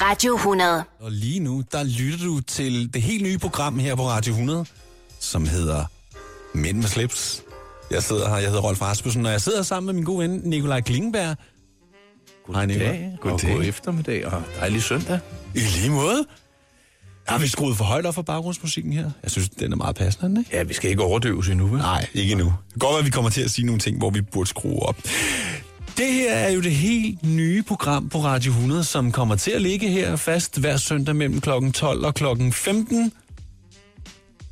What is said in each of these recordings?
Radio 100. Og lige nu, der lytter du til det helt nye program her på Radio 100, som hedder Mænd med slips. Jeg sidder her, jeg hedder Rolf Rasmussen, og jeg sidder sammen med min gode ven Nikolaj Klingberg. Hej, Nikolaj. Goddag, og Goddag. god eftermiddag, og dejlig søndag. I lige måde. Har vi skruet for højt op for baggrundsmusikken her? Jeg synes, den er meget passende, den, ikke? Ja, vi skal ikke overdøves endnu, vel? Nej, ikke endnu. Det kan godt være, at vi kommer til at sige nogle ting, hvor vi burde skrue op. Det her er jo det helt nye program på Radio 100, som kommer til at ligge her fast hver søndag mellem kl. 12 og kl. 15,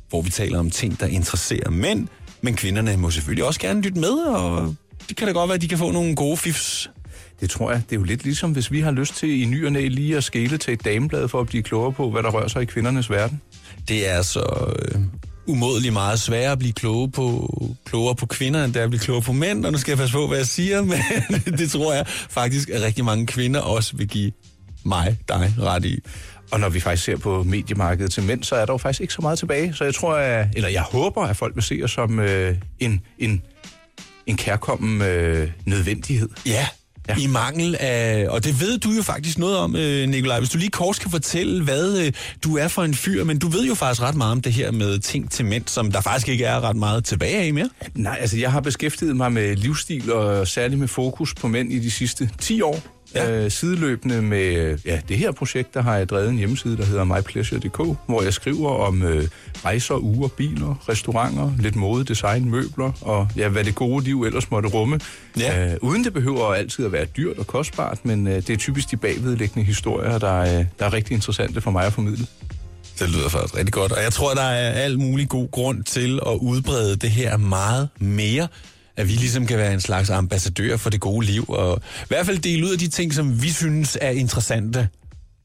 hvor vi taler om ting, der interesserer mænd, men kvinderne må selvfølgelig også gerne lytte med, og det kan da godt være, at de kan få nogle gode fifs. Det tror jeg. Det er jo lidt ligesom, hvis vi har lyst til i ny og næ lige at skele til et dameblad for at blive klogere på, hvad der rører sig i kvindernes verden. Det er så øh, umådeligt meget sværere at blive kloge på, klogere på kvinder, end det er at blive klogere på mænd, og nu skal jeg passe på, hvad jeg siger, men det tror jeg faktisk, at rigtig mange kvinder også vil give mig, dig, ret i. Og når vi faktisk ser på mediemarkedet til mænd, så er der jo faktisk ikke så meget tilbage. Så jeg tror, at, eller jeg håber, at folk vil se os som øh, en, en, en kærkommen øh, nødvendighed. Ja, ja, i mangel af... Og det ved du jo faktisk noget om, øh, Nikolaj. Hvis du lige kort skal fortælle, hvad øh, du er for en fyr, men du ved jo faktisk ret meget om det her med ting til mænd, som der faktisk ikke er ret meget tilbage af mere. Nej, altså jeg har beskæftiget mig med livsstil, og særligt med fokus på mænd i de sidste 10 år. Ja. Øh, sideløbende med ja, det her projekt, der har jeg drevet en hjemmeside, der hedder mypleasure.dk, hvor jeg skriver om øh, rejser, uger, biler, restauranter, lidt mode, design, møbler, og ja, hvad det gode liv ellers måtte rumme. Ja. Øh, uden det behøver altid at være dyrt og kostbart, men øh, det er typisk de bagvedliggende historier, der, øh, der er rigtig interessante for mig at formidle. Det lyder faktisk rigtig godt, og jeg tror, der er al mulig god grund til at udbrede det her meget mere, at vi ligesom kan være en slags ambassadør for det gode liv, og i hvert fald dele ud af de ting, som vi synes er interessante.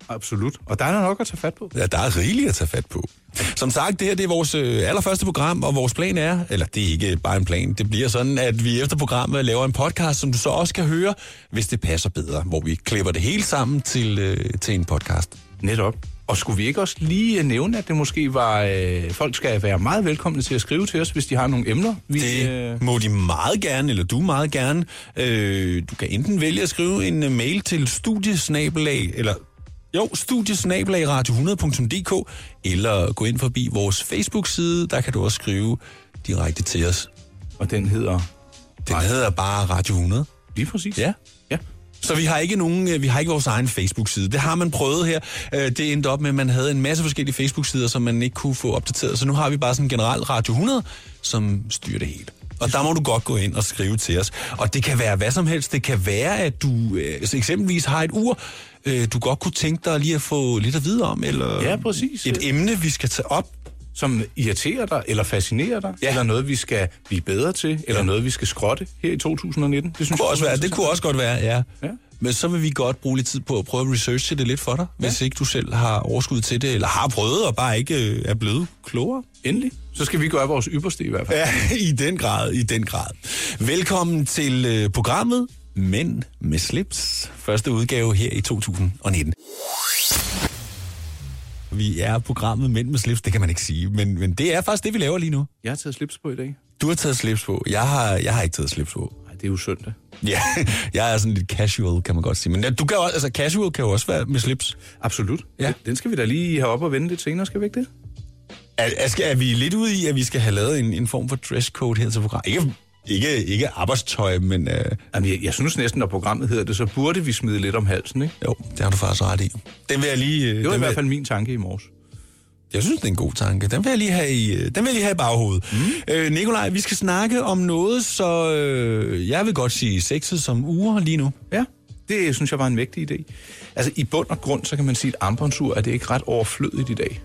Absolut. Og der er nok at tage fat på. Ja, der er rigeligt at tage fat på. Som sagt, det her det er vores øh, allerførste program, og vores plan er, eller det er ikke bare en plan, det bliver sådan, at vi efter programmet laver en podcast, som du så også kan høre, hvis det passer bedre, hvor vi klipper det hele sammen til, øh, til en podcast. Netop. Og skulle vi ikke også lige øh, nævne, at det måske var... Øh, folk skal være meget velkomne til at skrive til os, hvis de har nogle emner. Vi, Det øh, må de meget gerne, eller du meget gerne. Øh, du kan enten vælge at skrive en uh, mail til studiesnabelag, eller jo, studiesnabelag radio100.dk, eller gå ind forbi vores Facebook-side, der kan du også skrive direkte til os. og den hedder... Den hedder bare Radio 100. Lige præcis. Ja. Så vi har ikke nogen, øh, vi har ikke vores egen Facebook-side. Det har man prøvet her. Øh, Det endte op med, at man havde en masse forskellige Facebook-sider, som man ikke kunne få opdateret. Så nu har vi bare sådan en general Radio 100, som styrer det hele. Og der må du godt gå ind og skrive til os. Og det kan være hvad som helst. Det kan være, at du øh, altså eksempelvis har et ur, øh, du godt kunne tænke dig lige at få lidt at vide om, eller Ja, præcis. et emne, vi skal tage op. Som irriterer dig, eller fascinerer dig, Ja. eller noget, vi skal blive bedre til, eller Ja. noget, vi skal skrotte her i 2019. Det synes kunne, også være, det kunne også godt være, ja. Ja. Men så vil vi godt bruge lidt tid på at prøve at researche det lidt for dig, ja. hvis ikke du selv har overskud til det, eller har prøvet og bare ikke øh, er blevet klogere. Endelig. Så skal vi gøre vores ypperste i hvert fald. Ja, i den grad, i den grad. Velkommen til øh, programmet Mænd med slips. Første udgave her i 2019. Vi er programmet Mænd med slips, det kan man ikke sige, men, men det er faktisk det, vi laver lige nu. Jeg har taget slips på i dag. Du har taget slips på, jeg har, jeg har ikke taget slips på. Nej, det er jo søndag. Ja, jeg er sådan lidt casual, kan man godt sige. Men ja, du kan også, altså casual kan jo også være med slips. Absolut. Ja. Den skal vi da lige have op og vende lidt senere, skal vi ikke det? Er, er, skal, er vi lidt ude i, at vi skal have lavet en, en form for dresscode her til programmet? Ikke, ikke, ikke arbejdstøj, men øh, Jamen, jeg, jeg synes næsten, når programmet hedder det, så burde vi smide lidt om halsen, ikke? jo, det har du faktisk ret i. Den vil jeg lige... øh, Det var den i hvert fald min tanke i morges. Jeg synes, det er en god tanke. Den vil jeg lige have i, øh, den vil jeg lige have i baghovedet. Mm. Øh, Nikolaj, vi skal snakke om noget, så øh, jeg vil godt sige sexet som uger lige nu. Ja, det synes jeg var en vigtig idé. Altså, i bund og grund, så kan man sige, at armbåndsur er det ikke ret overflødigt i dag.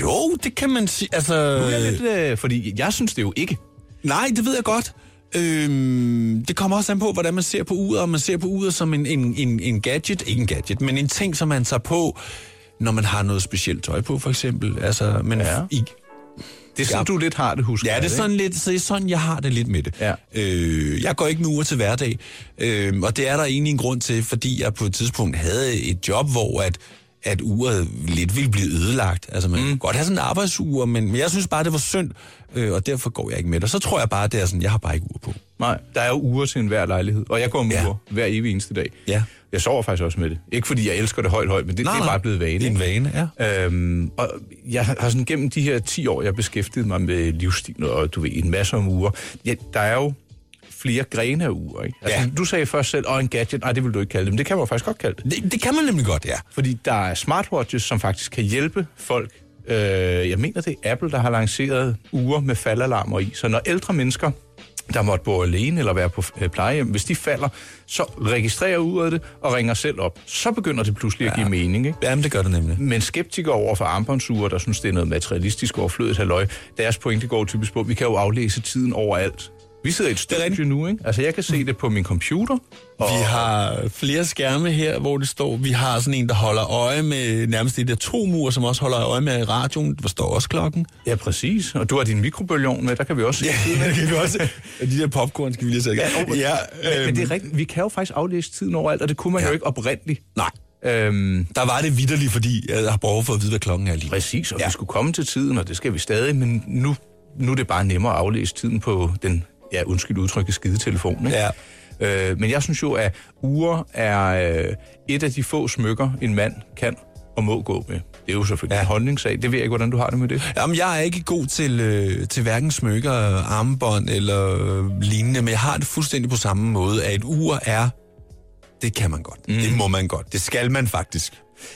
Jo, det kan man sige. Altså, Nu er jeg lidt, øh, fordi jeg synes det jo ikke. Nej, det ved jeg godt. Øhm, det kommer også an på, hvordan man ser på uret, om man ser på uret som en, en, en, en gadget, ikke en gadget, men en ting, som man tager på, når man har noget specielt tøj på, for eksempel. Altså, men Ja. i, Det er sådan, Ja. du lidt har det, husker Ja, jeg, det er sådan lidt, så det er sådan, jeg har det lidt med det. Ja. Øh, jeg går ikke med uger til hverdag, øh, og det er der egentlig en grund til, fordi jeg på et tidspunkt havde et job, hvor at, at uret lidt ville blive ødelagt. Altså, man mm. kan godt have sådan en arbejdsur, men, men jeg synes bare, det var synd, øh, og derfor går jeg ikke med det. Så tror jeg bare, det er sådan, jeg har bare ikke ur på. Nej, der er jo uger til enhver lejlighed, og jeg går med Ja. uger hver evig eneste dag. Ja. Jeg sover faktisk også med det. Ikke fordi jeg elsker det højt, højt, men det, Nej, det er bare blevet vane. Det er en vane, ja. Øhm, og jeg har sådan gennem de her 10 år, jeg beskæftiget mig med livsstil, og du ved, en masse om uger. Ja, der er jo flere grene af uger, ikke? Altså, Ja. Du sagde først selv, og en gadget, nej, det vil du ikke kalde det, men det kan man faktisk godt kalde det. Det, det kan man nemlig godt, ja. Fordi der er smartwatches, som faktisk kan hjælpe folk. Øh, jeg mener, det er Apple, der har lanceret uger med faldalarmer i. Så når ældre mennesker, der måtte bo alene eller være på øh, plejehjem, hvis de falder, så registrerer uret det og ringer selv op. Så begynder det pludselig at give mening, ikke? Jamen, det gør det nemlig. Men skeptikere over for armbåndsure, der synes, det er noget materialistisk overflødigt halløj, deres pointe går typisk på, at vi kan jo aflæse tiden overalt. Vi sidder i et studie nu, ikke? Altså, jeg kan se det på min computer. Og Vi har flere skærme her, hvor det står. Vi har sådan en, der holder øje med nærmest det der atomur, som også holder øje med radioen. Der står også klokken. Ja, præcis. Og du har din mikrobølgeovn med, der kan vi også tiden. det kan vi også. De der popcorn skal vi lige sætte. Ja, ja Men, men det er rigtigt. Vi kan jo faktisk aflæse tiden overalt, og det kunne man Ja. ja. jo ikke oprindeligt. Nej, Øhm, der var det vidderligt, fordi jeg har behov for at vide, hvad klokken er lige. præcis, og Ja. ja. vi skulle komme til tiden, og det skal vi stadig, men nu, nu er det bare nemmere at aflæse tiden på den, ja, undskyld udtrykket, skidetelefon. Ikke? Ja. Øh, men jeg synes jo, at ure er øh, et af de få smykker, en mand kan og må gå med. Det er jo selvfølgelig Ja. ja. en holdningssag. Det ved jeg ikke, hvordan du har det med det. Jamen, jeg er ikke god til, øh, til hverken smykker, armbånd eller øh, lignende, men jeg har det fuldstændig på samme måde, at et ur er, det kan man godt. Mm. Det må man godt. Det skal man faktisk.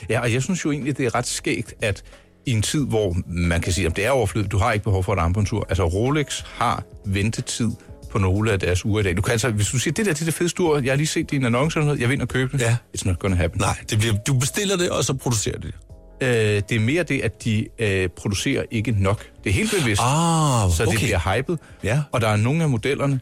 Ja, og jeg synes jo egentlig, det er ret skægt, at i en tid, hvor man kan sige, at det er overflødigt, du har ikke behov for et armbåndsur. Altså Rolex har ventetid på nogle af deres uger i dag. Du kan altså, hvis du siger, det der det er det fedeste ur, jeg har lige set din annonce eller noget, jeg vil ind og købe det. Ja. It's not gonna happen. Nej, det bliver, du bestiller det, og så producerer det. Øh, det er mere det, at de øh, producerer ikke nok. Det er helt bevidst, Ah, så det okay. bliver hypet. Ja. Og der er nogle af modellerne,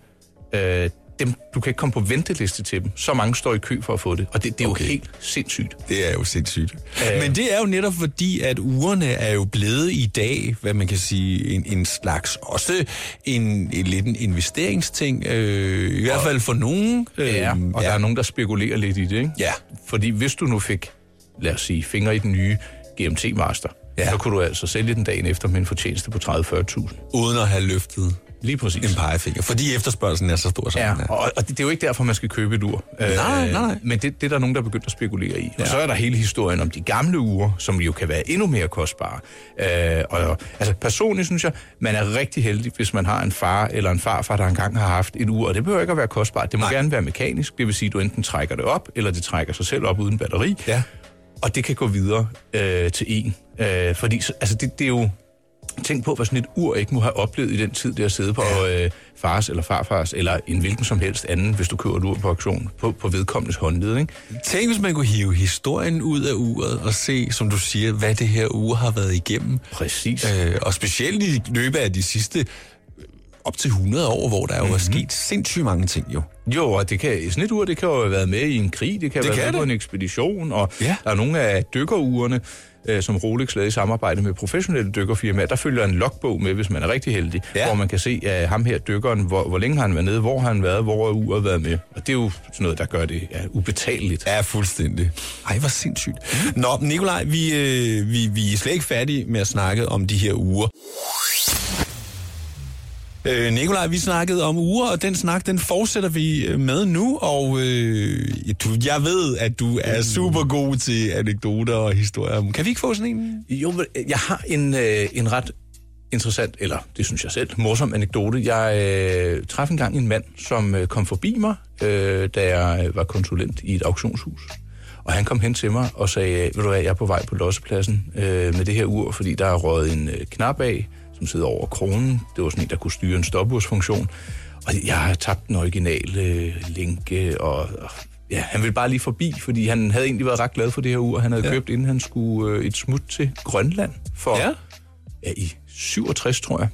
øh, dem, du kan ikke komme på venteliste til dem. Så mange står i kø for at få det. Og det, det er Okay. jo helt sindssygt. Det er jo sindssygt. Øh. Men det er jo netop fordi, at ugerne er jo blevet i dag, hvad man kan sige, en, en slags, også en, en lidt en investeringsting, øh, i hvert fald for nogen. Øh, Ja, og ja. der er nogen, der spekulerer lidt i det, ikke? Ja. Fordi hvis du nu fik, lad os sige, fingre i den nye GMT Master, Ja. ja. så kunne du altså sælge den dagen efter med en fortjeneste på 30-40.000. uden at have løftet Lige præcis. en pegefinger, fordi efterspørgselen er så stor, som Ja, den er. og, og det, det er jo ikke derfor, man skal købe et ur. Øh, nej, nej. Men det, det er der nogen, der er begyndt at spekulere i. Ja. Og så er der hele historien om de gamle ure, som jo kan være endnu mere kostbare. Øh, og, altså personligt synes jeg, man er rigtig heldig, hvis man har en far eller en farfar, der engang har haft et ur. Og det behøver ikke at være kostbart. Det må Nej. nej. gerne være mekanisk. Det vil sige, at du enten trækker det op, eller det trækker sig selv op uden batteri. Ja. Og det kan gå videre øh, til en. Øh, fordi så- altså, det, det er jo... Tænk på, hvad sådan et ur ikke må have oplevet i den tid, det har siddet på øh, fars eller farfars, eller en hvilken som helst anden, hvis du køber et ur på auktion, på, på vedkommendes håndled. Ikke? Tænk, hvis man kunne hive historien ud af uret og se, som du siger, hvad det her ur har været igennem. Præcis. Øh, og specielt i løbet af de sidste op til 100 år, hvor der jo Mhm. er sket sindssygt mange ting jo. Jo, og det kan, sådan et ur, det kan jo have været med i en krig, det kan Det have kan været med på det. en ekspedition, og Ja. der er nogle af dykkerurene, øh, som Rolex lavede i samarbejde med professionelle dykkerfirmaer, der følger en logbog med, hvis man er rigtig heldig, Ja. hvor man kan se, at ham her dykkeren, hvor, hvor længe har han været nede, hvor har han været, hvor har uret været med. Og det er jo sådan noget, der gør det ja, ubetaleligt. Ja, fuldstændig. Ej, hvor sindssygt. Nå, Nikolaj, vi, øh, vi, vi er slet ikke færdige med at snakke om de her uger. Øh, Nikolaj, vi snakkede om uger, og den snak, den fortsætter vi øh, med nu, og øh, du, jeg ved, at du er super god til anekdoter og historier. Kan vi ikke få sådan en? Jo, øh, jeg har en, øh, en ret interessant, eller det synes jeg selv, morsom anekdote. Jeg øh, træffede engang en mand, som øh, kom forbi mig, øh, da jeg øh, var konsulent i et auktionshus. Og han kom hen til mig og sagde, ved du hvad, jeg er på vej på lossepladsen øh, med det her ur, fordi der er røget en øh, knap af, som sidder over kronen. Det var sådan en, der kunne styre en stopursfunktion. Og jeg har tabt den originale øh, linke, og, og ja, han ville bare lige forbi, fordi han havde egentlig været ret glad for det her ur, han havde Ja. ja. købt, inden han skulle øh, et smut til Grønland for Ja. ja, i 67, tror jeg.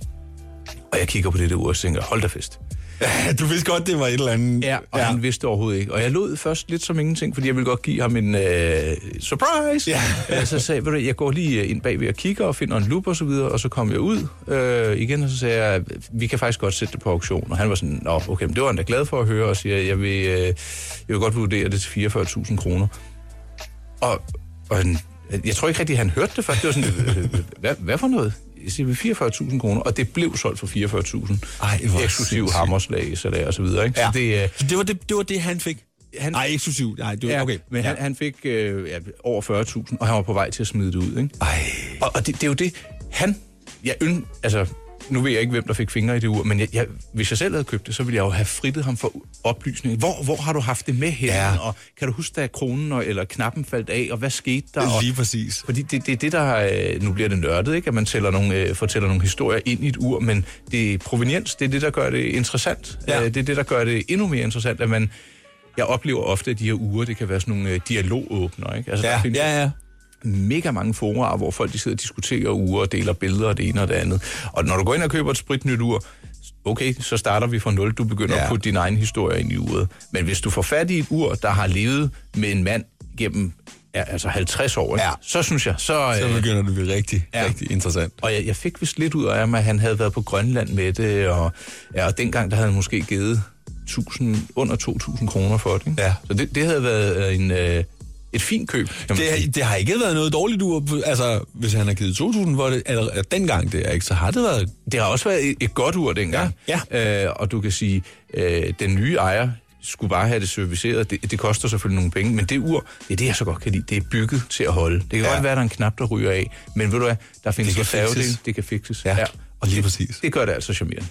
Og jeg kigger på det der ur og tænker, hold da fest. Du vidste godt, det var et eller andet. Ja, og ja. han vidste overhovedet ikke. Og jeg lod først lidt som ingenting, fordi jeg ville godt give ham en øh, surprise. Ja. Øh, så sagde jeg, jeg går lige øh, ind bagved og kigger og finder en lup og så videre, og så kom jeg ud øh, igen, og så sagde jeg, vi kan faktisk godt sætte det på auktion. Og han var sådan, nå, okay, men det var han da glad for at høre, og siger, jeg vil, øh, jeg vil godt vurdere det til 44.000 kroner. Og, og han, Jeg tror ikke rigtig, han hørte det først. Det var sådan, hvad, hvad for noget? Jeg siger 44.000 kroner, og det blev solgt for 44.000. Ej, hvor Eksklusiv hammerslag, der og så videre. Ikke? Ja. Så det, øh, Så det var det, det var det, han fik? Han- Nej, eksklusivt. Nej, det var, ja, okay. Men han, han fik øh, ja, over 40.000, og han var på vej til at smide det ud. Ikke? Ej. Og, og det, det er jo det, han... Jeg øn, altså, nu ved jeg ikke, hvem der fik fingre i det ur, men jeg, jeg, hvis jeg selv havde købt det, så ville jeg jo have frittet ham for oplysning. Hvor, hvor har du haft det med hen? Ja. Og kan du huske, da kronen og, eller knappen faldt af, og hvad skete der? Og, Lige præcis. fordi det, det er det, der... Øh, nu bliver det nørdet, ikke? At man tæller nogle, øh, fortæller nogle historier ind i et ur, men det proveniens, det er det, der gør det interessant. Ja. Øh, det er det, der gør det endnu mere interessant, at man... Jeg oplever ofte, at de her uger, det kan være sådan nogle øh, dialogåbner, ikke? Altså, Ja, der findes ja, ja. Mega mange forer, hvor folk de sidder og diskuterer uger og deler billeder og det ene og det andet. Og når du går ind og køber et spritnyt ur, okay, så starter vi fra nul. Du begynder ja. At putte din egen historie ind i uret. Men hvis du får fat i et ur, der har levet med en mand gennem ja, altså 50 år, ikke? Ja. så synes jeg, så... Så øh, begynder det at blive rigtig, Ja. rigtig interessant. og jeg, jeg fik vist lidt ud af ham, at han havde været på Grønland med det, og, ja, og dengang der havde han måske givet 1000, under 2.000 kroner for det. Ikke? Ja. Så det, det havde været øh, en, øh, et fint køb. sige. Det, det har ikke været noget dårligt ur. Altså, hvis han har givet 2.000 for det, eller dengang det er ikke, så har det været... Det har også været et, et godt ur dengang. Ja, Øh, og du kan sige, øh, den nye ejer skulle bare have det serviceret. Det, det koster selvfølgelig nogle penge, men det ur, det er det, jeg så godt kan lide. Det er bygget til at holde. Det kan ja. Ja. godt være, at der er en knap, der ryger af. Men ved du hvad, der findes Det kan fikses. Det kan fikses. Ja, og lige det, præcis. Det gør det altså charmerende.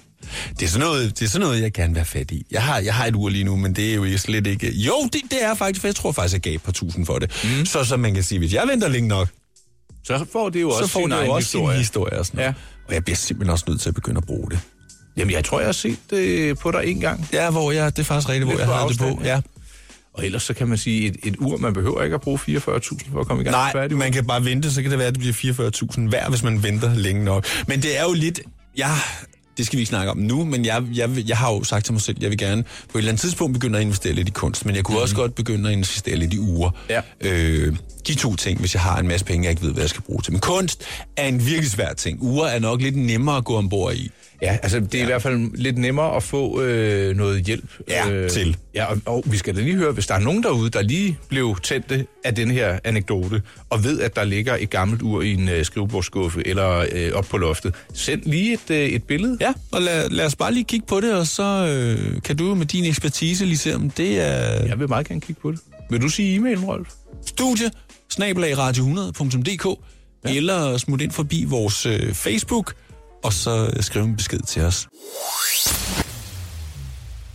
Det er, sådan noget, det er sådan noget, jeg gerne vil have fat i. Jeg har, jeg har et ur lige nu, men det er jo slet ikke... Jo, det, det er faktisk, for jeg tror faktisk, jeg gav et par tusind for det. Mm. Så, så man kan sige, hvis jeg venter længe nok, Så får det jo også så får sin det jo også sin historie. historie og sådan noget. Ja. Og jeg bliver simpelthen også nødt til at begynde at bruge det. Jamen, jeg tror, jeg har set det på dig en gang. Ja, hvor jeg, det er faktisk rigtigt, hvor Lidt jeg på havde det på. Ja. Og ellers så kan man sige, et, et ur, man behøver ikke at bruge 44.000 for at komme i gang. Nej, Færdig. man kan bare vente, så kan det være, at det bliver 44.000 hver, hvis man venter længe nok. Men det er jo lidt... Ja, det skal vi ikke snakke om nu, men jeg, jeg, jeg har jo sagt til mig selv, at jeg vil gerne på et eller andet tidspunkt begynde at investere lidt i kunst, men jeg kunne mm-hmm. også godt begynde at investere lidt i uger. Ja. Øh, de to ting, hvis jeg har en masse penge, jeg ikke ved, hvad jeg skal bruge til. Men kunst er en virkelig svær ting. Uger er nok lidt nemmere at gå ombord i. Ja, altså det er ja. i hvert fald lidt nemmere at få øh, noget hjælp Ja, øh, til. Ja, og, og vi skal da lige høre, hvis der er nogen derude, der lige blev tændte af den her anekdote, og ved, at der ligger et gammelt ur i en øh, skrivebordsskuffe eller øh, op på loftet, send lige et, øh, et billede. Ja, og lad, lad os bare lige kigge på det, og så øh, kan du med din ekspertise lige se, om det er Jeg vil meget gerne kigge på det. Vil du sige e-mailen, Rolf? studie radio100.dk ja. eller smut ind forbi vores øh, Facebook, og så skriv en besked til os.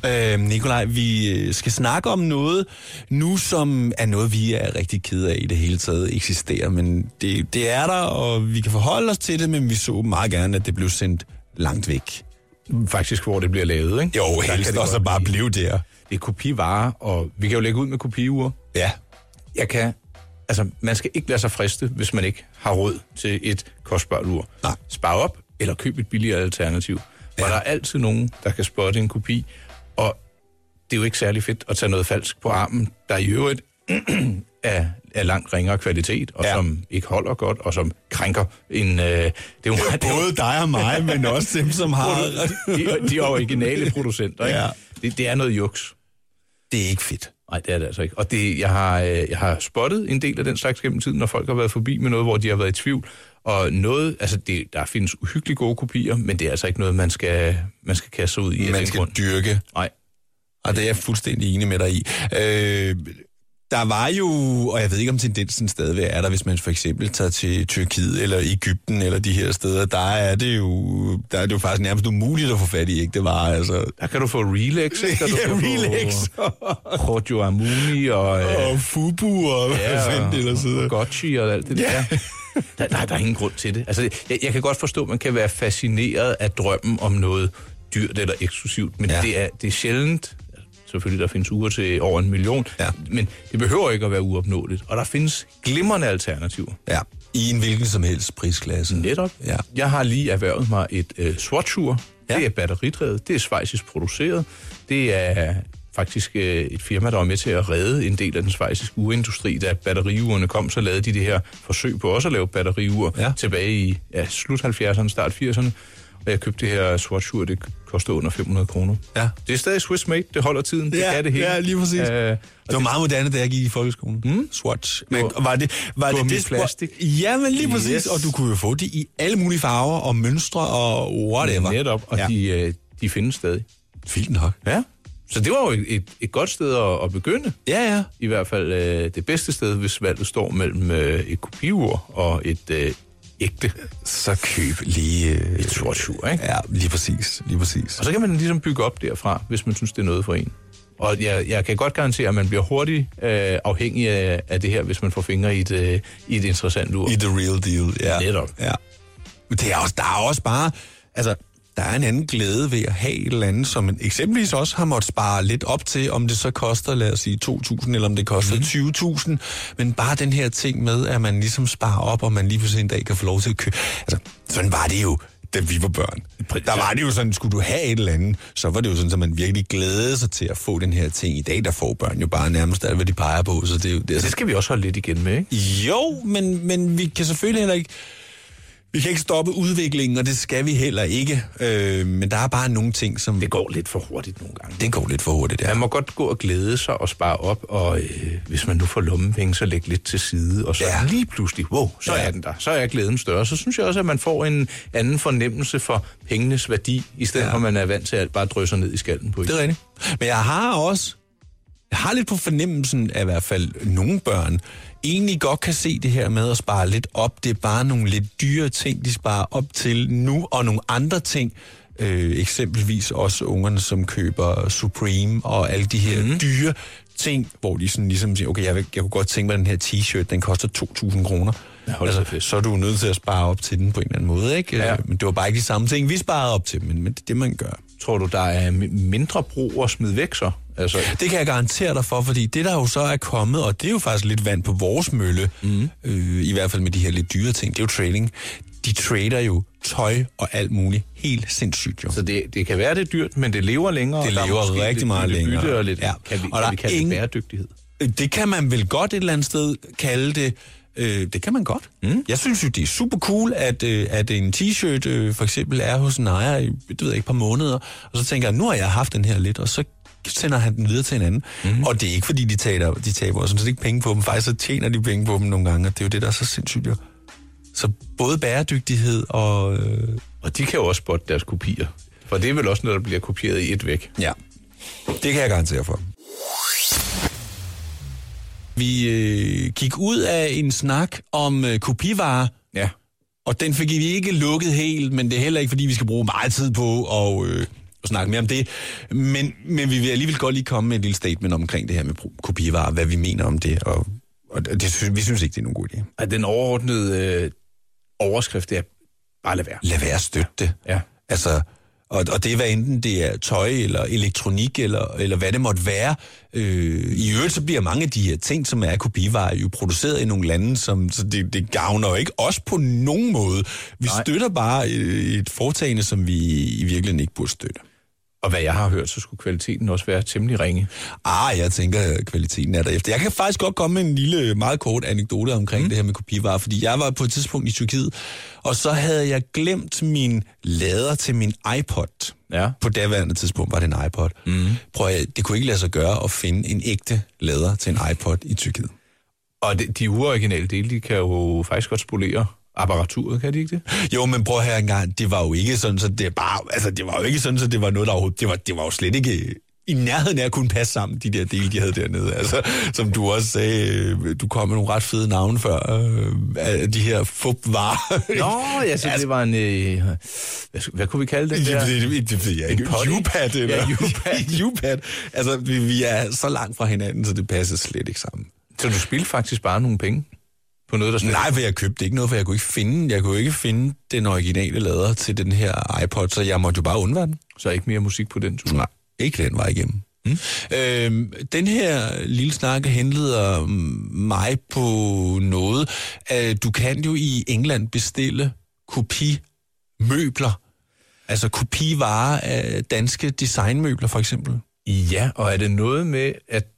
Øh, Nikolaj, vi øh, skal snakke om noget nu, som er noget, vi er rigtig kede af i det hele taget eksisterer, men det, det er der, og vi kan forholde os til det, men vi så meget gerne, at det blev sendt langt væk. Faktisk, hvor det bliver lavet, ikke? Jo, Der helst det også godt bare blive. der. Det er kopivarer, og vi kan jo lægge ud med kopiuger. Ja, Jeg kan... Altså, man skal ikke lade sig friste, hvis man ikke har råd til et kostbart ur. Nej. Spar op, eller køb et billigere alternativ. Ja. Og der er altid nogen, der kan spotte en kopi. Og det er jo ikke særlig fedt at tage noget falsk på armen, der i øvrigt er, er langt ringere kvalitet, og Ja. som ikke holder godt, og som krænker en... Øh, det er jo meget, både dig og mig, men også dem, som har... de, de originale producenter, ikke? Ja. Det, det er noget juks. Det er ikke fedt. Nej, det er det altså ikke. Og det, jeg, har, øh, jeg har spottet en del af den slags gennem tiden, når folk har været forbi med noget, hvor de har været i tvivl. Og noget, altså det, der findes uhyggeligt gode kopier, men det er altså ikke noget, man skal, man skal kaste ud i. Man skal grund. dyrke Nej. Og det er jeg fuldstændig enig med dig i. Øh, der var jo, og jeg ved ikke om tendensen stadigvæk er der, hvis man for eksempel tager til Tyrkiet eller Ægypten eller de her steder, der er det jo, der er det jo faktisk nærmest umuligt at få fat i, ikke? Det var altså... Der kan du få Relax, ikke? Der du Ja, kan Relax. Få Rojo Amuni og... Øh, Og Fubu og hvad ja, fanden det ellers hedder. og Gotchi og alt det der. Der, der, der er ingen grund til det. Altså, jeg, jeg kan godt forstå, at man kan være fascineret af drømmen om noget dyrt eller eksklusivt, men Ja. det, er, det er sjældent. Selvfølgelig, der findes uger til over en million, Ja. men det behøver ikke at være uopnåeligt. Og der findes glimrende alternativer. Ja, i en hvilken som helst prisklasse. Netop. Ja. Jeg har lige erhvervet mig et øh, Swatch-ur. Ja. Ja. Det er batteridrevet, det er svejsisk produceret. Det er faktisk øh, et firma, der var med til at redde en del af den svejsiske urindustri. Da batteriurene kom, så lavede de det her forsøg på også at lave batteriur Ja. tilbage i ja, slut 70'erne, start 80'erne. Og jeg købte det her swatchur, det koster under 500 kroner. Ja. Det er stadig Swiss made, det holder tiden, det Ja, kan det hele. ja, lige præcis. Øh, Det var meget moderne, da jeg gik i folkeskolen. Mm? Swatch. Men, Det var- det, var det, det Gummiplastik. Ja, men lige præcis. Yes. Og du kunne jo få det i alle mulige farver og mønstre og whatever. Netop, og Ja. de, øh, de findes stadig. Fint nok. Ja. Så det var jo et, et, godt sted at, at begynde. Ja, ja. I hvert fald øh, det bedste sted, hvis valget står mellem øh, et kopiur og et øh, ægte. Så køb lige... Øh, Et swatchur, ikke? Ja, lige præcis. Lige præcis. Og så kan man ligesom bygge op derfra, hvis man synes, det er noget for en. Og jeg, jeg kan godt garantere, at man bliver hurtigt øh, afhængig af, af det her, hvis man får fingre i et, øh, i et interessant ur. I the real deal, ja. Netop. Ja. Men det er også, der er også bare... Altså, der er en anden glæde ved at have et eller andet, som man eksempelvis også har måttet spare lidt op til, om det så koster, lad os sige, 2.000, eller om det koster mm. 20.000. Men bare den her ting med, at man ligesom sparer op, og man lige pludselig en dag kan få lov til at købe. Altså, sådan var det jo da vi var børn. Der var det jo sådan, skulle du have et eller andet, så var det jo sådan, at man virkelig glædede sig til at få den her ting. I dag, der får børn jo bare nærmest alt, hvad de peger på, så det er jo... Det er Det skal vi også holde lidt igen med, ikke? jo, men, men vi kan selvfølgelig heller ikke... Vi kan ikke stoppe udviklingen, og det skal vi heller ikke. Øh, men der er bare nogle ting, som... Det går lidt for hurtigt nogle gange. det går lidt for hurtigt, ja. Man må godt gå og glæde sig og spare op, og øh, hvis man nu får lommepenge, så lægge lidt til side, og så Ja. lige pludselig, wow, så Ja. er den der. Så er glæden større. Så synes jeg også, at man får en anden fornemmelse for pengenes værdi, i stedet Ja. for at man er vant til at bare drysser ned i skallen på en. Det er rigtigt. Men jeg har også... Jeg har lidt på fornemmelsen af i hvert fald nogle børn, egentlig godt kan se det her med at spare lidt op. Det er bare nogle lidt dyre ting, de sparer op til nu, og nogle andre ting, øh, eksempelvis også ungerne, som køber Supreme og alle de her mm. dyre ting, hvor de sådan ligesom siger, okay, jeg, vil, jeg kunne godt tænke mig, at den her t-shirt, den koster 2.000 kroner. Ja, fest. så er du nødt til at spare op til den på en eller anden måde, ikke? Ja. Øh, Men det var bare ikke de samme ting, vi sparede op til, men, men det er det, man gør. Tror du, der er mi- mindre brug at smide væk så? Altså, Det kan jeg garantere dig for, fordi det der jo så er kommet, og det er jo faktisk lidt vand på vores mølle, mm. øh, i hvert fald med de her lidt dyre ting, det er jo trading. De trader jo tøj og alt muligt helt sindssygt jo. så det, det kan være, det er dyrt, men det lever længere. Det er lever rigtig lidt meget længere. Og lidt, Ja. Kan vi, Og der kan vi kalde ingen- det bæredygtighed? Det kan man vel godt et eller andet sted kalde det. Øh, det kan man godt. Mm. Jeg synes jo, det er super cool, at, øh, at en t-shirt øh, for eksempel er hos en ejer i det ved jeg, ikke, et par måneder, og så tænker jeg, nu har jeg haft den her lidt, og så sender han den videre til en anden. Mm. Og det er ikke, fordi de taber, de taber sådan set ikke penge på dem. Faktisk så tjener de penge på dem nogle gange, og det er jo det, der er så sindssygt jo. Så både bæredygtighed og... Øh, Og de kan jo også spotte deres kopier. For det er vel også noget, der bliver kopieret i et væk. Ja, det kan jeg garantere for. Vi øh, gik ud af en snak om øh, kopivarer, Ja. og den fik vi ikke lukket helt, men det er heller ikke, fordi vi skal bruge meget tid på at, øh, at snakke mere om det. Men, men vi vil alligevel godt lige komme med et lille statement omkring det her med kopivarer, hvad vi mener om det, og, og det, synes- vi synes ikke, det er nogen god idé. At den overordnede øh, overskrift er bare lad være. Lad være at støtte det. Ja. Altså, og, og det er hvad enten det er tøj eller elektronik eller, eller hvad det måtte være. Øh, I øvrigt så bliver mange af de her ting, som er kopivarer, jo produceret i nogle lande, som, så det, det gavner jo ikke os på nogen måde. Vi Nej. Støtter bare et, et foretagende, som vi i virkeligheden ikke burde støtte. Og hvad jeg har hørt, så skulle kvaliteten også være temmelig ringe. Ah, jeg tænker, at kvaliteten er derefter. Jeg kan faktisk godt komme med en lille, meget kort anekdote omkring mm. det her med kopivarer, fordi jeg var på et tidspunkt i Tyrkiet, og så havde jeg glemt min lader til min iPod. Ja. På daværende tidspunkt var det en iPod. Mm. Prøv at, det kunne ikke lade sig gøre at finde en ægte lader til en iPod i Tyrkiet. Og de, de uoriginale dele, de kan jo faktisk godt spolere apparaturet, kan de ikke det? Jo, men prøv her engang, det var jo ikke sådan, så det bare, altså det var jo ikke sådan, så det var noget, der overhovedet, det var, det var jo slet ikke i nærheden af at kunne passe sammen, de der dele, de havde dernede. Altså, som du også sagde, øh, du kom med nogle ret fede navne før, øh, de her fupvarer. Nå, ja, så det var en... Øh, hvad, hvad kunne vi kalde det Det, der? det, det, det ved jeg ikke. U-pad, eller? Ja, U-pad. U-pad. Altså, vi, vi er så langt fra hinanden, så det passer slet ikke sammen. Så du spildte faktisk bare nogle penge på noget, der slet Nej, for jeg købte ikke noget, for jeg kunne ikke finde, jeg kunne ikke finde den originale lader til den her iPod, så jeg måtte jo bare undvære den. Så ikke mere musik på den tur. Nej, ikke den vej igennem. Mm. Øhm, den her lille snak henleder mig på noget. Øh, du kan jo i England bestille kopimøbler. Altså kopivarer af danske designmøbler, for eksempel. Ja, og er det noget med, at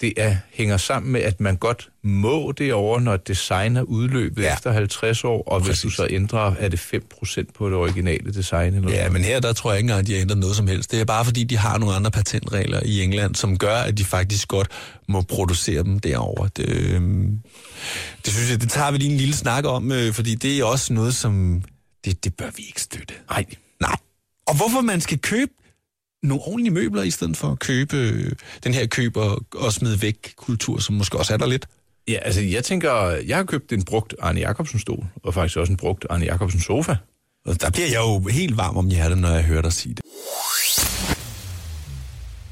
det er, hænger sammen med, at man godt må det over, når design er udløbet Ja. efter 50 år, og Præcis. hvis du så ændrer, er det 5% på det originale design. Eller Ja, noget. men her der tror jeg ikke engang, at de har ændret noget som helst. Det er bare fordi, de har nogle andre patentregler i England, som gør, at de faktisk godt må producere dem derovre. Det, øhm, det synes jeg, det tager vi lige en lille snak om, øh, fordi det er også noget, som... Det, det bør vi ikke støtte. Nej. Nej. Og hvorfor man skal købe nogle ordentlige møbler, i stedet for at købe øh, den her køb og, og smide væk kultur, som måske også er der lidt. Ja, altså jeg tænker, jeg har købt en brugt Arne Jacobsen stol, og faktisk også en brugt Arne Jacobsen sofa. Og der bliver jeg jo helt varm om hjertet, når jeg hører dig sige det.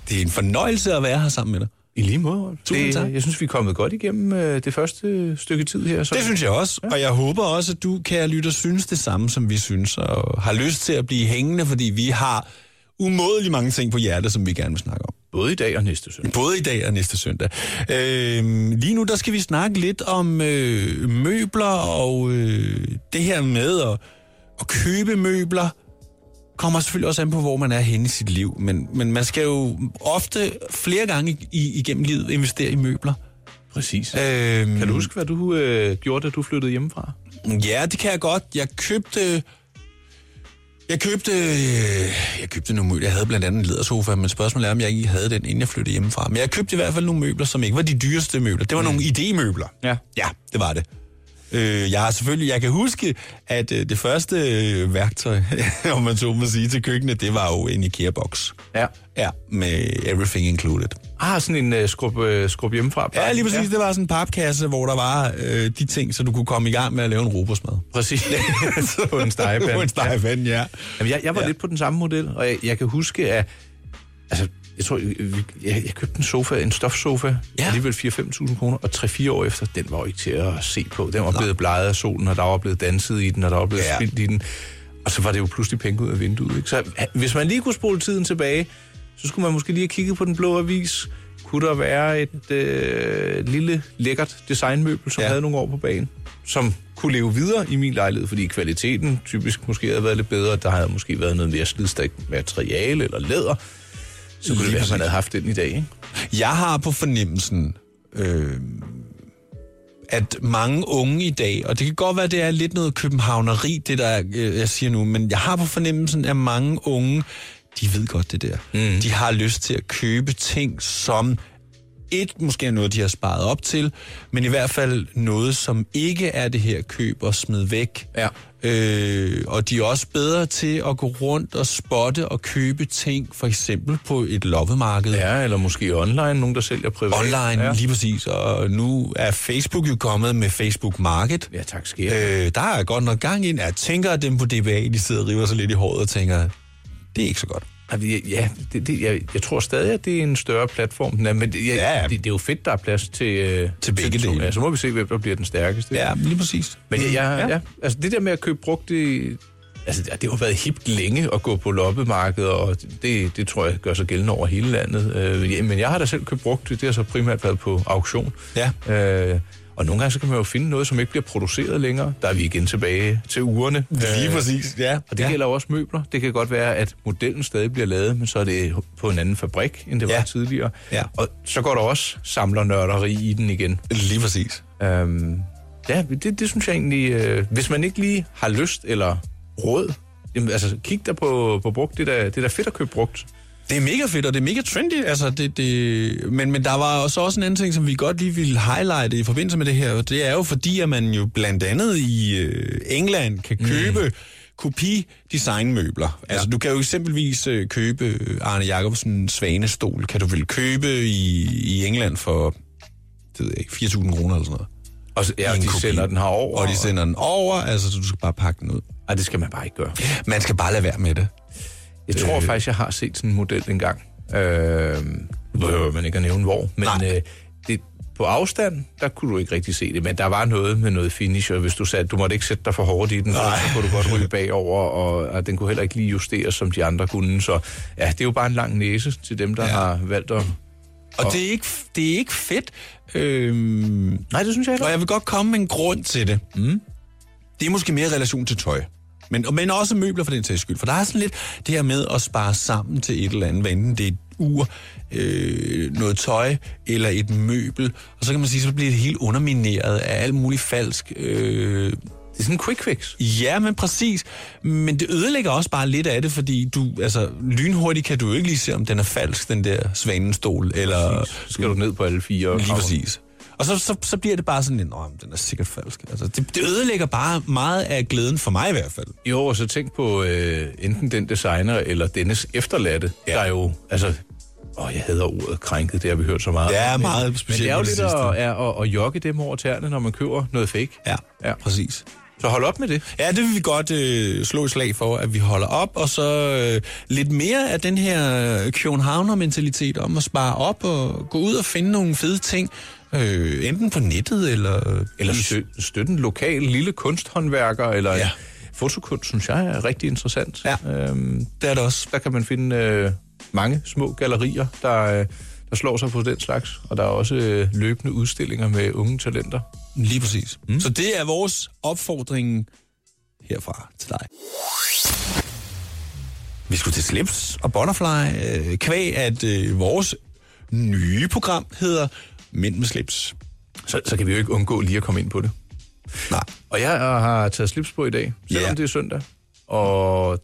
Det er en fornøjelse at være her sammen med dig. I lige måde. Tusind det, tak. Jeg synes, vi er kommet godt igennem øh, det første stykke tid her. Så Det synes jeg også, og jeg håber også, at du, kære lytter, synes det samme, som vi synes, og har lyst til at blive hængende, fordi vi har umådelig mange ting på hjertet, som vi gerne vil snakke om. Både i dag og næste søndag. Både i dag og næste søndag. Øh, lige nu, der skal vi snakke lidt om øh, møbler og øh, det her med at, at købe møbler. Kommer selvfølgelig også an på, hvor man er henne i sit liv. Men, men man skal jo ofte flere gange i, igennem livet investere i møbler. Præcis. Øh, Kan du huske, hvad du øh, gjorde, da du flyttede hjemmefra? Ja, det kan jeg godt. Jeg købte... Jeg købte, øh, jeg købte nogle møbler. Jeg havde blandt andet en ledersofa, men spørgsmålet er, om jeg ikke havde den, inden jeg flyttede hjemmefra. Men jeg købte i hvert fald nogle møbler, som ikke var de dyreste møbler. Det var mm. nogle idémøbler. Ja. Ja, det var det. Øh, jeg har selvfølgelig, jeg kan huske, at øh, det første øh, værktøj, om man så må sige, til køkkenet, det var jo en IKEA-boks. Ja. Ja, med everything included. Ah, sådan en øh, skrub, øh, skrub hjemmefra. Ja, lige præcis. Ja. Det var sådan en papkasse, hvor der var øh, de ting, så du kunne komme i gang med at lave en robotsmad. Præcis. på en stegepande. På en stegepande, ja. Jamen, jeg, jeg var Ja. ja. lidt på den samme model, og jeg, jeg kan huske, at altså, jeg tror, jeg, jeg, købte en sofa, en stofsofa, Ja. alligevel 4-5.000 kroner, og 3-4 år efter, den var jo ikke til at se på. Den var blevet bleget af solen, og der var blevet danset i den, og der var blevet Ja. spildt i den. Og så var det jo pludselig penge ud af vinduet. Ikke? Så hvis man lige kunne spole tiden tilbage, så skulle man måske lige have kigget på den blå avis. Kunne der være et øh, lille, lækkert designmøbel, som ja. havde nogle år på banen, som kunne leve videre i min lejlighed, fordi kvaliteten typisk måske havde været lidt bedre. Der havde måske været noget mere slidstærkt materiale eller læder. Så kunne Lige det være, at man havde haft den i dag, ikke? Jeg har på fornemmelsen, øh, at mange unge i dag, og det kan godt være, det er lidt noget københavneri, det der øh, jeg siger nu, men jeg har på fornemmelsen, at mange unge, de ved godt det der. Mm. De har lyst til at købe ting, som et, måske er noget, de har sparet op til, men i hvert fald noget, som ikke er det her køb og smid væk. Ja. Øh, og de er også bedre til at gå rundt og spotte og købe ting, for eksempel på et loppemarked. Ja, eller måske online, nogen der sælger privat. Online, ja. Lige præcis. Og nu er Facebook jo kommet med Facebook Market. ja tak skal jeg. Øh, der er godt nok gang ind. Jeg tænker, at dem på DBA, de sidder og river sig lidt i håret og tænker, det er ikke så godt. Altså, Ja, ja det, det, jeg, jeg tror stadig, at det er en større platform. Den er, men det, jeg, Ja. det, det er jo fedt, der er plads til, øh, Til begge dele. Ja, så må vi se, hvem der bliver den stærkeste. Ja, lige præcis. Men jeg, jeg, ja. Ja, altså det der med at købe brugt, det, altså det har jo været hipt længe at gå på loppemarkedet, og det, det tror jeg gør sig gældende over hele landet. Øh, ja, men jeg har da selv købt brugt, det har så primært været på auktion. Ja. Øh, og nogle gange så kan man jo finde noget, som ikke bliver produceret længere. Der er vi igen tilbage til ugerne. Lige Øh, præcis, ja. og det ja. gælder også møbler. Det kan godt være, at modellen stadig bliver lavet, men så er det på en anden fabrik, end det Ja. var tidligere. Ja. Og så går der også samlernørderi i den igen. Lige præcis. Øhm, ja, det, det synes jeg egentlig... Øh, hvis man ikke lige har lyst eller råd, jamen, altså kig der på, på brugt. Det er da fedt at købe brugt. Det er mega fedt, og det er mega trendy. Altså, det, det... Men, men der var også også en anden ting, som vi godt lige ville highlighte i forbindelse med det her. og Det er jo fordi, at man jo blandt andet i øh, England kan købe mm. kopi-designmøbler. Ja. Altså, du kan jo eksempelvis øh, købe Arne Jacobsen svanestol, kan du vel købe i, i England for det ved jeg ikke, 4.000 kroner eller sådan noget. Og, ja, og de kopi. sender den herover. Og de sender den over, altså, så du skal bare pakke den ud. Ej, det skal man bare ikke gøre. Man skal bare lade være med det. Jeg tror Øh. faktisk, jeg har set sådan en model engang. Øh, behøver man ikke at nævne hvor, men Nej. øh, det, på afstand, der kunne du ikke rigtig se det, men der var noget med noget finish, og hvis du sagde, du måtte ikke sætte dig for hårdt i den, for så kunne du godt ryge bagover, og, og den kunne heller ikke lige justeres, som de andre kunne. Så ja, det er jo bare en lang næse til dem, der Ja. har valgt at... Og det er ikke, det er ikke fedt. Øhm, Nej, det synes jeg og heller jeg vil godt komme med en grund til det. Mm. Det er måske mere relation til tøj. Men, men også møbler for den sags skyld. For der er sådan lidt det her med at spare sammen til et eller andet, hvad enten det er ur, øh, noget tøj eller et møbel, og så kan man sige, så bliver det helt undermineret af alt muligt falsk. Øh, det er sådan en quick fix. Ja, men præcis. Men det ødelægger også bare lidt af det, fordi du, altså, lynhurtigt kan du jo ikke lige se, om den er falsk, den der svanenstol, eller... Så skal du ned på alle fire. Lige præcis. Og så, så, så bliver det bare sådan lidt, den er sikkert falsk. Altså, det, det ødelægger bare meget af glæden for mig i hvert fald. Jo, og så tænk på øh, enten den designer eller dennes efterladte, ja. der er jo, altså, Åh, jeg hader ordet krænket, det har vi hørt så meget. Det er meget specielt. Men det er jo lidt at, at, at, at jogge dem over tæerne, når man køber noget fake. Ja, ja. præcis. Så hold op med det. Ja, det vil vi godt øh, slå et slag for, at vi holder op, og så øh, lidt mere af den her Københavner-mentalitet om at spare op og gå ud og finde nogle fede ting, øh, enten på nettet eller... Eller stø, støtte en lokal lille kunsthåndværker, eller ja. fotokunst, synes jeg er rigtig interessant. Ja, øhm, det er det også. Der kan man finde øh, mange små gallerier, der... Øh, der slår sig på den slags. Og der er også øh, løbende udstillinger med unge talenter. Lige præcis. Mm. Så det er vores opfordring herfra til dig. Vi skulle til Slips og Butterfly, øh, kvæg at øh, vores nye program hedder Mænd med slips. Så, så kan vi jo ikke undgå lige at komme ind på det. Nej. Og jeg har taget slips på i dag, selvom yeah. det er søndag. Og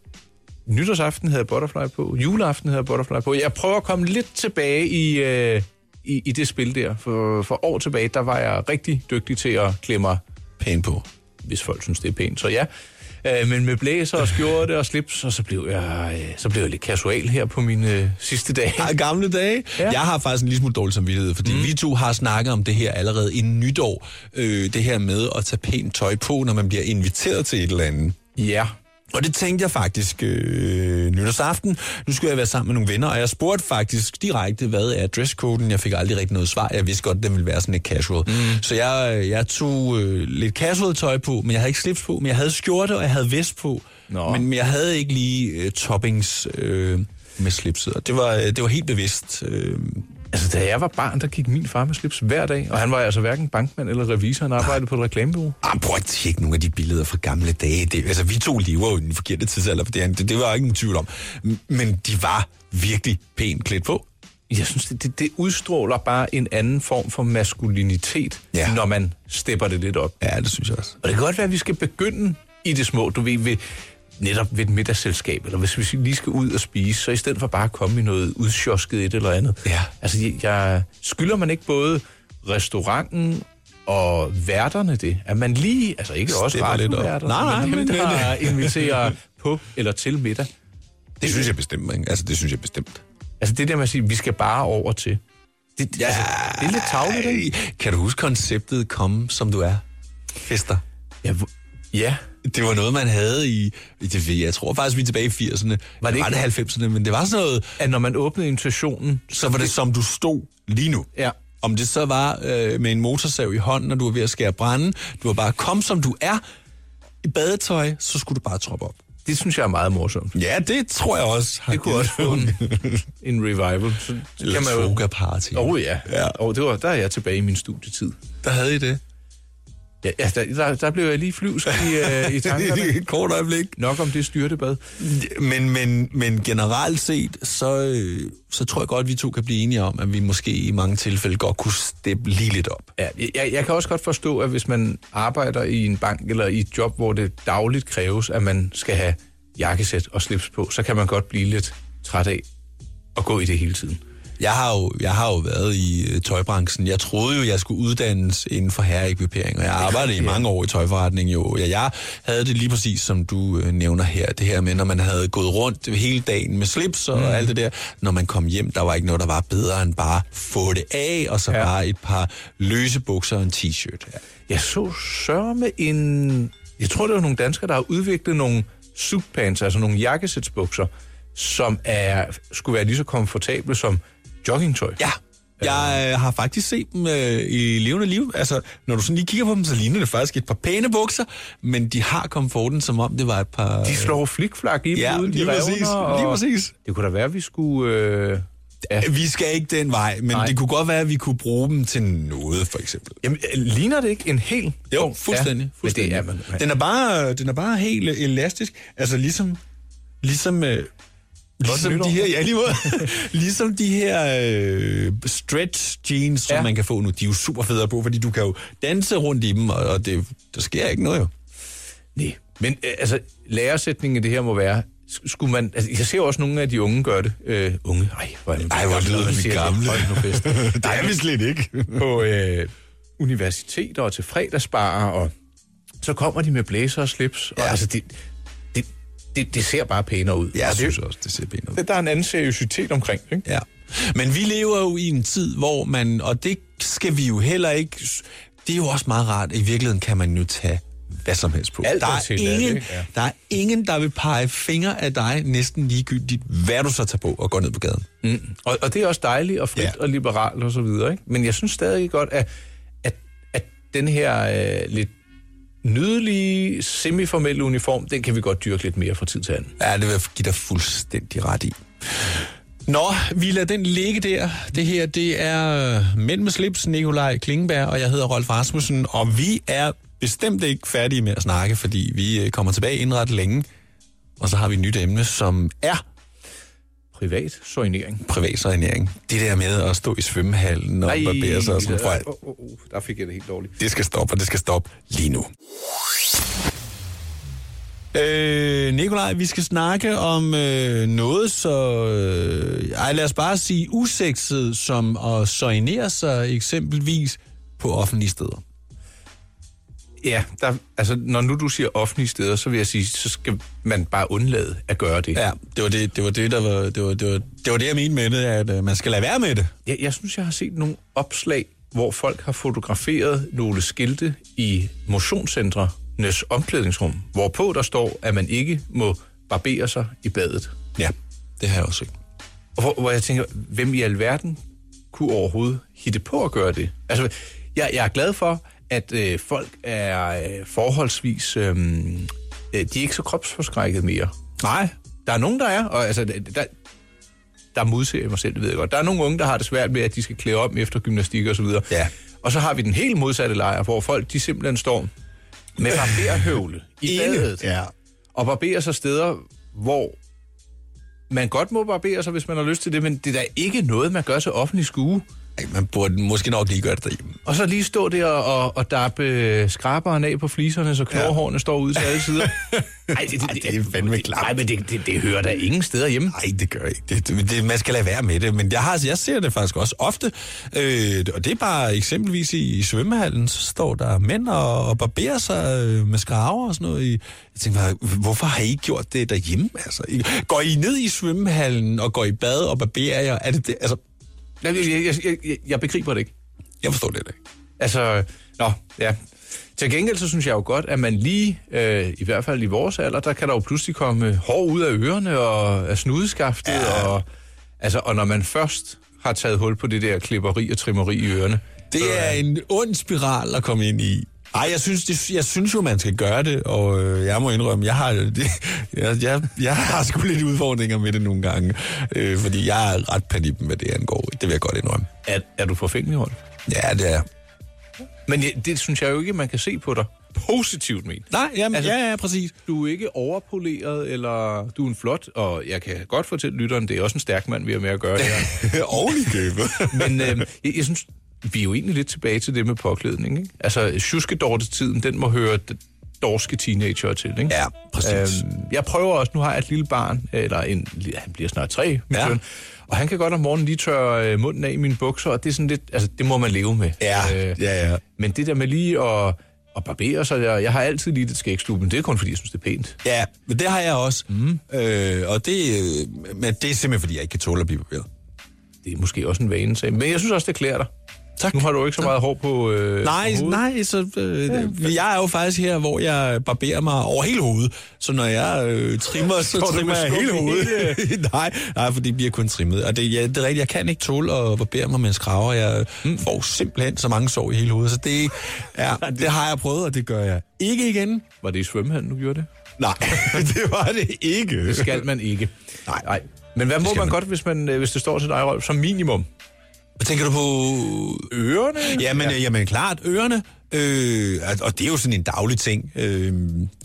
nytårsaften havde jeg butterfly på, juleaften havde jeg butterfly på. Jeg prøver at komme lidt tilbage i, øh, i, i det spil der. For, for år tilbage, der var jeg rigtig dygtig til at klemme pæn på. Hvis folk synes, det er pænt. Så ja, øh, men med blæser og skjorte og slips, og så blev jeg, øh, så blev jeg lidt casual her på mine øh, sidste dage. Ja, gamle dage. Ja. Jeg har faktisk en lille smule dårlig samvittighed, fordi mm. vi to har snakket om det her allerede i nytår. Øh, det her med at tage pænt tøj på, når man bliver inviteret til et eller andet. Ja, og det tænkte jeg faktisk øh, nytårsaften. Nu skulle jeg være sammen med nogle venner, og jeg spurgte faktisk direkte, hvad er dresscoden? Jeg fik aldrig rigtig noget svar. Jeg vidste godt, at det ville være sådan lidt casual. Mm. Så jeg, øh, jeg tog øh, lidt casual tøj på, men jeg havde ikke slips på, men jeg havde skjorte, og jeg havde vest på. Nå. Men, men jeg havde ikke lige øh, toppings øh, med slipset, og det var, øh, det var helt bevidst. Øh, Altså, da jeg var barn, der gik min far med slips hver dag, og han var altså hverken bankmand eller revisor, han arbejdede på et reklamebureau. Ah, prøv at tjekke nogle af de billeder fra gamle dage. Det, altså, vi to lever jo i den forkerte tidsalder, for det, det, det var ikke en tvivl om. Men de var virkelig pænt klædt på. Jeg synes, det, det, det udstråler bare en anden form for maskulinitet, ja. når man stepper det lidt op. Ja, det synes jeg også. Og det kan godt være, at vi skal begynde i det små. Du ved, ved netop ved et middagsselskab, eller hvis vi lige skal ud og spise, så i stedet for bare at komme i noget udsjosket et eller andet. Ja. Altså, jeg, jeg skylder man ikke både restauranten og værterne det? Er man lige, altså ikke også radioværterne, nej, nej, men, men der inviterer på eller til middag? Det, det synes jeg bestemt, ikke? Altså, det synes jeg bestemt. Altså, det der med at sige, vi skal bare over til. Det, ja, altså, det er lidt tavligt, ikke? Kan du huske konceptet Kom, som du er? Fester. Ja, ja. Det var noget, man havde i, det, jeg tror faktisk, vi er tilbage i 80'erne. Var det, var det 90'erne, men det var sådan noget... At når man åbnede invitationen... Så var det, som du stod lige nu. Ja. Om det så var øh, med en motorsav i hånden, når du var ved at skære brænde. Du var bare, kom som du er. I badetøj, så skulle du bare troppe op. Det synes jeg er meget morsomt. Ja, det tror jeg også. Det kunne også få en, en revival. Så, Eller kan man jo... party. Åh oh, ja. ja. Og det var, der er jeg tilbage i min studietid. Der havde I det? Ja, ja der, der, blev jeg lige flyvsk i, uh, i tankerne. et kort øjeblik. Nok om det styrtebad. Men, men, men generelt set, så, øh, så tror jeg godt, at vi to kan blive enige om, at vi måske i mange tilfælde godt kunne steppe lige lidt op. Ja, jeg, jeg kan også godt forstå, at hvis man arbejder i en bank eller i et job, hvor det dagligt kræves, at man skal have jakkesæt og slips på, så kan man godt blive lidt træt af at gå i det hele tiden. Jeg har, jo, jeg har jo været i øh, tøjbranchen. Jeg troede jo, jeg skulle uddannes inden for herreekvipering, og jeg arbejdede i mange år i tøjforretning jo. Ja, jeg havde det lige præcis, som du øh, nævner her. Det her med, når man havde gået rundt hele dagen med slips og mm. alt det der. Når man kom hjem, der var ikke noget, der var bedre end bare få det af, og så ja. bare et par løse bukser og en t-shirt. Ja. Jeg så sørme en... Jeg tror, det var nogle danskere, der har udviklet nogle suitpants, altså nogle jakkesætsbukser, som er, skulle være lige så komfortable som joggingtøj. Ja, jeg øh, har faktisk set dem øh, i levende liv. Altså, når du sådan lige kigger på dem, så ligner det faktisk et par pæne bukser, men de har komforten, som om det var et par... De slår flikflak i ja, uden de revner. Lige præcis. Det kunne da være, at vi skulle... Øh, ja. Vi skal ikke den vej, men Nej. det kunne godt være, at vi kunne bruge dem til noget, for eksempel. Jamen, ligner det ikke en hel... Jo, fuldstændig. Ja, fuldstændig. Det er, man, man. Den, er bare, den er bare helt elastisk. Altså, ligesom... ligesom øh, Ligesom de her, ja, lige måde. ligesom de her øh, stretch jeans, som Ja. man kan få nu, de er jo super fede at på, fordi du kan jo danse rundt i dem, og, og det, der sker ikke noget jo. Nej. Men øh, altså, læresætningen i det her må være, sk- skulle man, altså, jeg ser også nogle af de unge gøre det. Øh, unge, ej, hvor er det Ej, hvor lyder vi gamle. Hold nu fest. Det er vi slet ikke. på øh, universiteter og til fredagsbarer, og så kommer de med blæser og slips, og Ja. altså, det, det, det, det ser bare pænere ud. Jeg og synes det, også, det ser pænt ud. det, der er en anden seriøsitet omkring, ikke? Ja. Men vi lever jo i en tid, hvor man, og det skal vi jo heller ikke, det er jo også meget rart, i virkeligheden kan man jo tage hvad som helst på. Alt er der, er ingen, ikke? Ja. der er ingen, der vil pege fingre af dig næsten ligegyldigt, hvad du så tager på og går ned på gaden. Mm. Og, og det er også dejligt og frit ja. og liberalt og så videre, ikke? Men jeg synes stadig godt, at, at, at den her øh, lidt nydelige, semiformelle uniform, den kan vi godt dyrke lidt mere fra tid til anden. Ja, det vil jeg give dig fuldstændig ret i. Nå, vi lader den ligge der. Det her, det er Mænd med slips, Nikolaj Klingenberg, og jeg hedder Rolf Rasmussen, og vi er bestemt ikke færdige med at snakke, fordi vi øh, kommer tilbage inden ret længe, og så har vi et nyt emne, som er Privat soignering. privatsorinering. Det der med at stå i svømmehallen og barbere sig og sådan noget. oh, oh, oh, der fik jeg det helt dårligt. Det skal stoppe, og det skal stoppe lige nu. Øh, Nikolaj, vi skal snakke om øh, noget så, øh, ej, lad os bare sige usekset, som at soignere sig eksempelvis på offentlige steder. Ja, der, altså når nu du siger offentlige steder, så vil jeg sige, så skal man bare undlade at gøre det. Ja, det var det, det, var det der var, det var, det var, det var det, jeg mente med det, at øh, man skal lade være med det. Jeg, jeg synes, jeg har set nogle opslag, hvor folk har fotograferet nogle skilte i motionscentrenes omklædningsrum, hvorpå der står, at man ikke må barbere sig i badet. Ja, det har jeg også set. Og hvor, hvor jeg tænker, hvem i alverden kunne overhovedet hitte på at gøre det? Altså, jeg, jeg er glad for, at øh, folk er øh, forholdsvis... Øh, øh, de er ikke så kropsforskrækket mere. Nej, Der er nogen, der er, og altså, der, der modser jeg mig selv, det ved jeg godt. Der er nogle unge, der har det svært med, at de skal klæde om efter gymnastik og så videre. Ja. Og så har vi den helt modsatte lejr, hvor folk, de simpelthen står med barberhøvle i badet. Ja. Og barberer sig steder, hvor man godt må barbere sig, hvis man har lyst til det, men det er da ikke noget, man gør til offentlig skue. Ej, man burde måske nok lige gøre det derhjemme. Og så lige stå der og, og dappe skraberen af på fliserne, så knorhårene ja. står ud til alle sider. Ej, det, Ej, det er fandme klart. Nej, men det, det, det hører da ingen steder hjemme. Nej, det gør ikke. Det, det, det, man skal lade være med det. Men jeg, har, jeg ser det faktisk også ofte. Øh, og det er bare eksempelvis i, i svømmehallen, så står der mænd og, og barberer sig øh, med skraver og sådan noget. I, jeg tænker hvorfor har I ikke gjort det derhjemme? Altså, I, går I ned i svømmehallen og går i bad og barberer jer? Er det det? Altså, Jeg, jeg, jeg, jeg, jeg begriber det ikke. jeg forstår det ikke. Altså, nå, ja. Til gengæld så synes jeg jo godt, at man lige, øh, i hvert fald i vores alder, der kan der jo pludselig komme hår ud af ørerne og af snudeskaftet. Ja. Og, altså, og når man først har taget hul på det der klipperi og trimmeri i ørerne. Det er en ond spiral at komme ind i. Ej, jeg synes, det, jeg synes jo, man skal gøre det, og øh, jeg må indrømme, jeg har, det, jeg, jeg, jeg har sgu lidt udfordringer med det nogle gange, øh, fordi jeg er ret panippen med det angår. Det vil jeg godt indrømme. Er, er du forfængelig, Rolf? Ja, det er Men ja, det synes jeg jo ikke, man kan se på dig. Positivt ment. Nej, jamen, altså, ja, ja, præcis. Du er ikke overpoleret, eller du er en flot, og jeg kan godt fortælle lytteren, det er også en stærk mand, vi har med at gøre det her. Oven i købet. Men øh, jeg, jeg synes, vi er jo egentlig lidt tilbage til det med påklædning. Ikke? Altså, tiden den må høre dorske teenager til. Ikke? Ja, præcis. Øhm, jeg prøver også, nu har jeg et lille barn, eller en, han bliver snart tre, min Ja. søn, og han kan godt om morgenen lige tørre øh, munden af i mine bukser, og det er sådan lidt, altså det må man leve med. Ja, Øh, ja, ja. Men det der med lige at, at barbere sig, jeg, jeg har altid lige et skægstub, men det er kun fordi, jeg synes, det er pænt. Ja, men det har jeg også. Mm. Øh, og det, øh, men det er simpelthen, fordi jeg ikke kan tåle at blive barberet. Det er måske også en vane, sag. men jeg synes også, det klæder dig. Tak. Nu har du ikke så meget hår på, øh, Nej, på hovedet. nej, så øh, jeg er jo faktisk her, hvor jeg barberer mig over hele hovedet. Så når jeg øh, trimmer, så du trimmer jeg hele hovedet. nej, nej, for det bliver kun trimmet. Og det, ja, det er rigtigt, jeg kan ikke tåle at barbere mig med en skraver. Jeg mm. får simpelthen så mange sår i hele hovedet. Så det, ja, det har jeg prøvet, og det gør jeg ikke igen. Var det i svømmehallen, du gjorde det? Nej, det var det ikke. Det skal man ikke. Nej. Nej. Men hvad må man man. godt, hvis, man, øh, hvis det står til dig, Rolf, som minimum? Hvad tænker du på? Ørerne? Jamen, ja. jamen klart, ørerne. Øh, og det er jo sådan en daglig ting. Øh,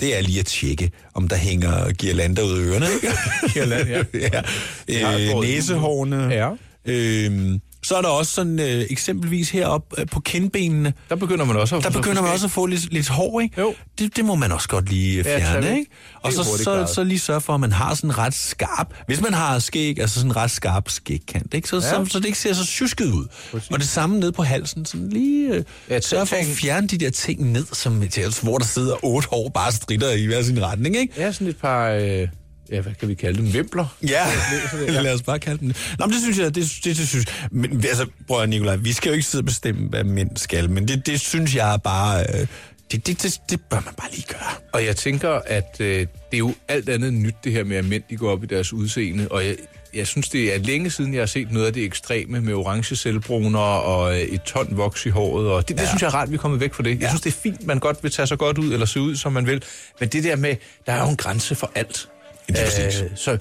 det er lige at tjekke, om der hænger girlander ud af ørerne. Girlander, ja. ja. Øh, næsehårene. Ja. Øh, så er der også sådan øh, eksempelvis herop øh, på kindbenene. Der begynder man også at Der begynder man også at få lidt, lidt hår, ikke? Jo. Det, det må man også godt lige Ja, fjerne, tak. ikke? Og så, så, så lige sørge for, at man har sådan ret skarp... Hvis man har skæg, altså sådan ret skarp skægkant, ikke? Så, ja. så, så det ikke ser så tjusket ud. Præcis. Og det samme ned på halsen, sådan lige... Øh, Ja, ja, sørge for at fjerne de der ting ned, som, hvor der sidder otte hår bare stritter i hver sin retning, ikke? Ja, sådan et par... Øh, ja, hvad kan vi kalde dem? Vimpler? Ja, lad os bare kalde dem det. Nå, men det synes jeg, det, det, det synes Men altså, prøv at Nicolaj, vi skal jo ikke sidde og bestemme, hvad mænd skal, men det, det synes jeg bare... Øh, det, det, det, det bør man bare lige gøre. Og jeg tænker, at øh, det er jo alt andet nyt, det her med, at mænd de går op i deres udseende. Og jeg, jeg synes, det er længe siden, jeg har set noget af det ekstreme med orange selvbruner og øh, et ton voks i håret. Og det, det synes jeg er rart, vi er kommet væk fra det. Jeg synes, det er fint, man godt vil tage sig godt ud eller se ud, som man vil. Men det der med, der er jo en grænse for alt. Præcis. så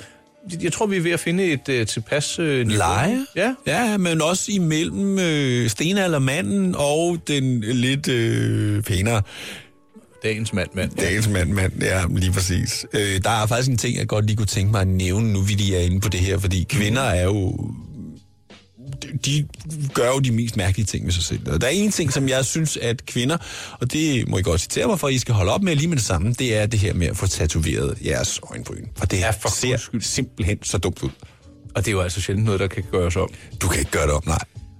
jeg tror, vi er ved at finde et øh, tilpas øh, niveau. Leje? Ja. Ja, men også imellem øh, stenaldermanden og den lidt øh, pænere Dagens mand, mand. dagens mand, mand. Ja, lige præcis. Øh, der er faktisk en ting, jeg godt lige kunne tænke mig at nævne, nu vi lige er inde på det her, fordi kvinder er jo de gør jo de mest mærkelige ting ved sig selv. Og der er en ting, som jeg synes, at kvinder, og det må I godt citere mig for, at I skal holde op med lige med det samme, det er det her med at få tatoveret jeres øjenbryn. For det Ja, for ser skyld. simpelthen så dumt ud. Og det er jo altså sjældent noget, der kan gøres om. Du kan ikke gøre det op, nej.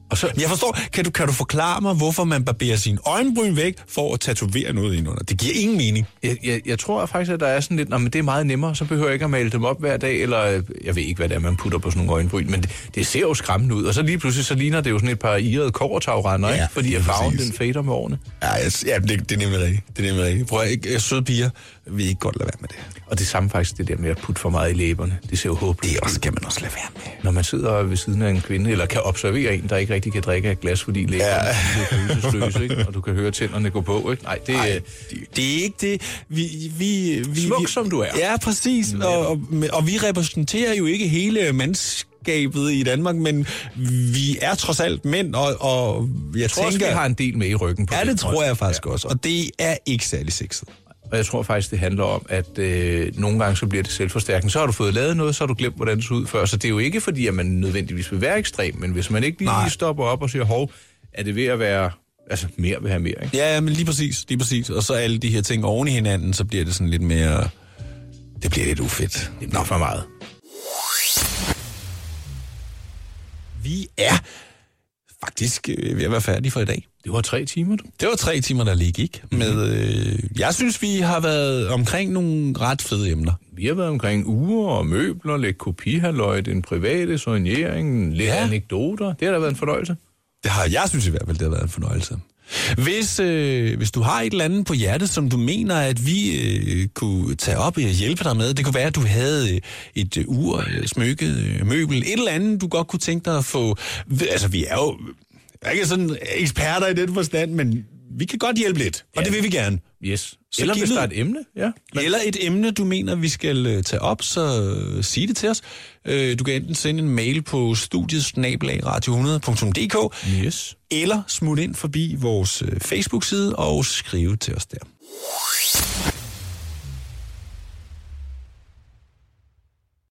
Og så, Jeg forstår, kan du, kan du forklare mig, hvorfor man barberer sin øjenbryn væk for at tatovere noget indenunder? Det giver ingen mening. Jeg, jeg, jeg tror faktisk, at der er sådan lidt, "Nå, men det er meget nemmere, så behøver jeg ikke at male dem op hver dag, eller øh, jeg ved ikke, hvad det er, man putter på sådan nogle øjenbryn, men det, det ser jo skræmmende ud, og så lige pludselig, så ligner det jo sådan et par irede kovertagrender, Ja, ikke? fordi at farven den fader med årene. Ja, jeg, ja det, det er nemlig rigtigt. Det er nemlig rigtigt. Prøv at ikke, søde piger vil ikke godt lade være med det. Og det samme faktisk det der med at putte for meget i læberne, det ser jo håbløst Det også, kan man også lade være med. Når man sidder ved siden af en kvinde, eller kan observere en, der ikke rigtig kan drikke et glas, fordi læberne Ja. er følelsesløse, ikke? og du kan høre tænderne gå på. Ikke? Nej, det, øh, det, det er ikke det. Vi, vi, vi, Smuk vi, som du er. Ja, præcis. Og, og, og vi repræsenterer jo ikke hele mandskabet i Danmark, men vi er trods alt mænd, og, og jeg, jeg tror også, vi tænker... har en del med i ryggen på Ja, den det tror jeg faktisk ja. også. Og det er ikke særlig sexet. Og jeg tror faktisk, det handler om, at øh, nogle gange så bliver det selvforstærkende. Så har du fået lavet noget, så har du glemt, hvordan det så ud før. Så det er jo ikke fordi, at man nødvendigvis vil være ekstrem, men hvis man ikke lige Nej. stopper op og siger, hov, er det ved at være... Altså, mere vil have mere, ikke? Ja, ja, men lige præcis, lige præcis. Og så alle de her ting oven i hinanden, så bliver det sådan lidt mere... Det bliver lidt ufedt. Det bliver for meget. Vi er faktisk øh, ved at være færdige for i dag. Det var tre timer, du. Det var tre timer, der lige gik. Med, øh, jeg synes, vi har været omkring nogle ret fede emner. Vi har været omkring uger og møbler, lidt kopihalløj, den private soignering, lidt ja. anekdoter. Det har da været en fornøjelse. Det har, jeg synes i hvert fald, det har været en fornøjelse. Hvis, øh, hvis du har et eller andet på hjertet, som du mener, at vi øh, kunne tage op og hjælpe dig med, det kunne være, at du havde øh, et øh, ur, øh, smykke, øh, møbel, et eller andet, du godt kunne tænke dig at få... Altså, vi er jo ikke sådan eksperter i den forstand, men vi kan godt hjælpe lidt, og Ja. det vil vi gerne. Yes. Så Eller hvis der er et emne, ja. Men... Eller et emne, du mener, vi skal øh, tage op, så øh, sig det til os. Øh, du kan enten sende en mail på studiet radio100.dk, Yes. eller smutte ind forbi vores Facebook-side og skrive til os der.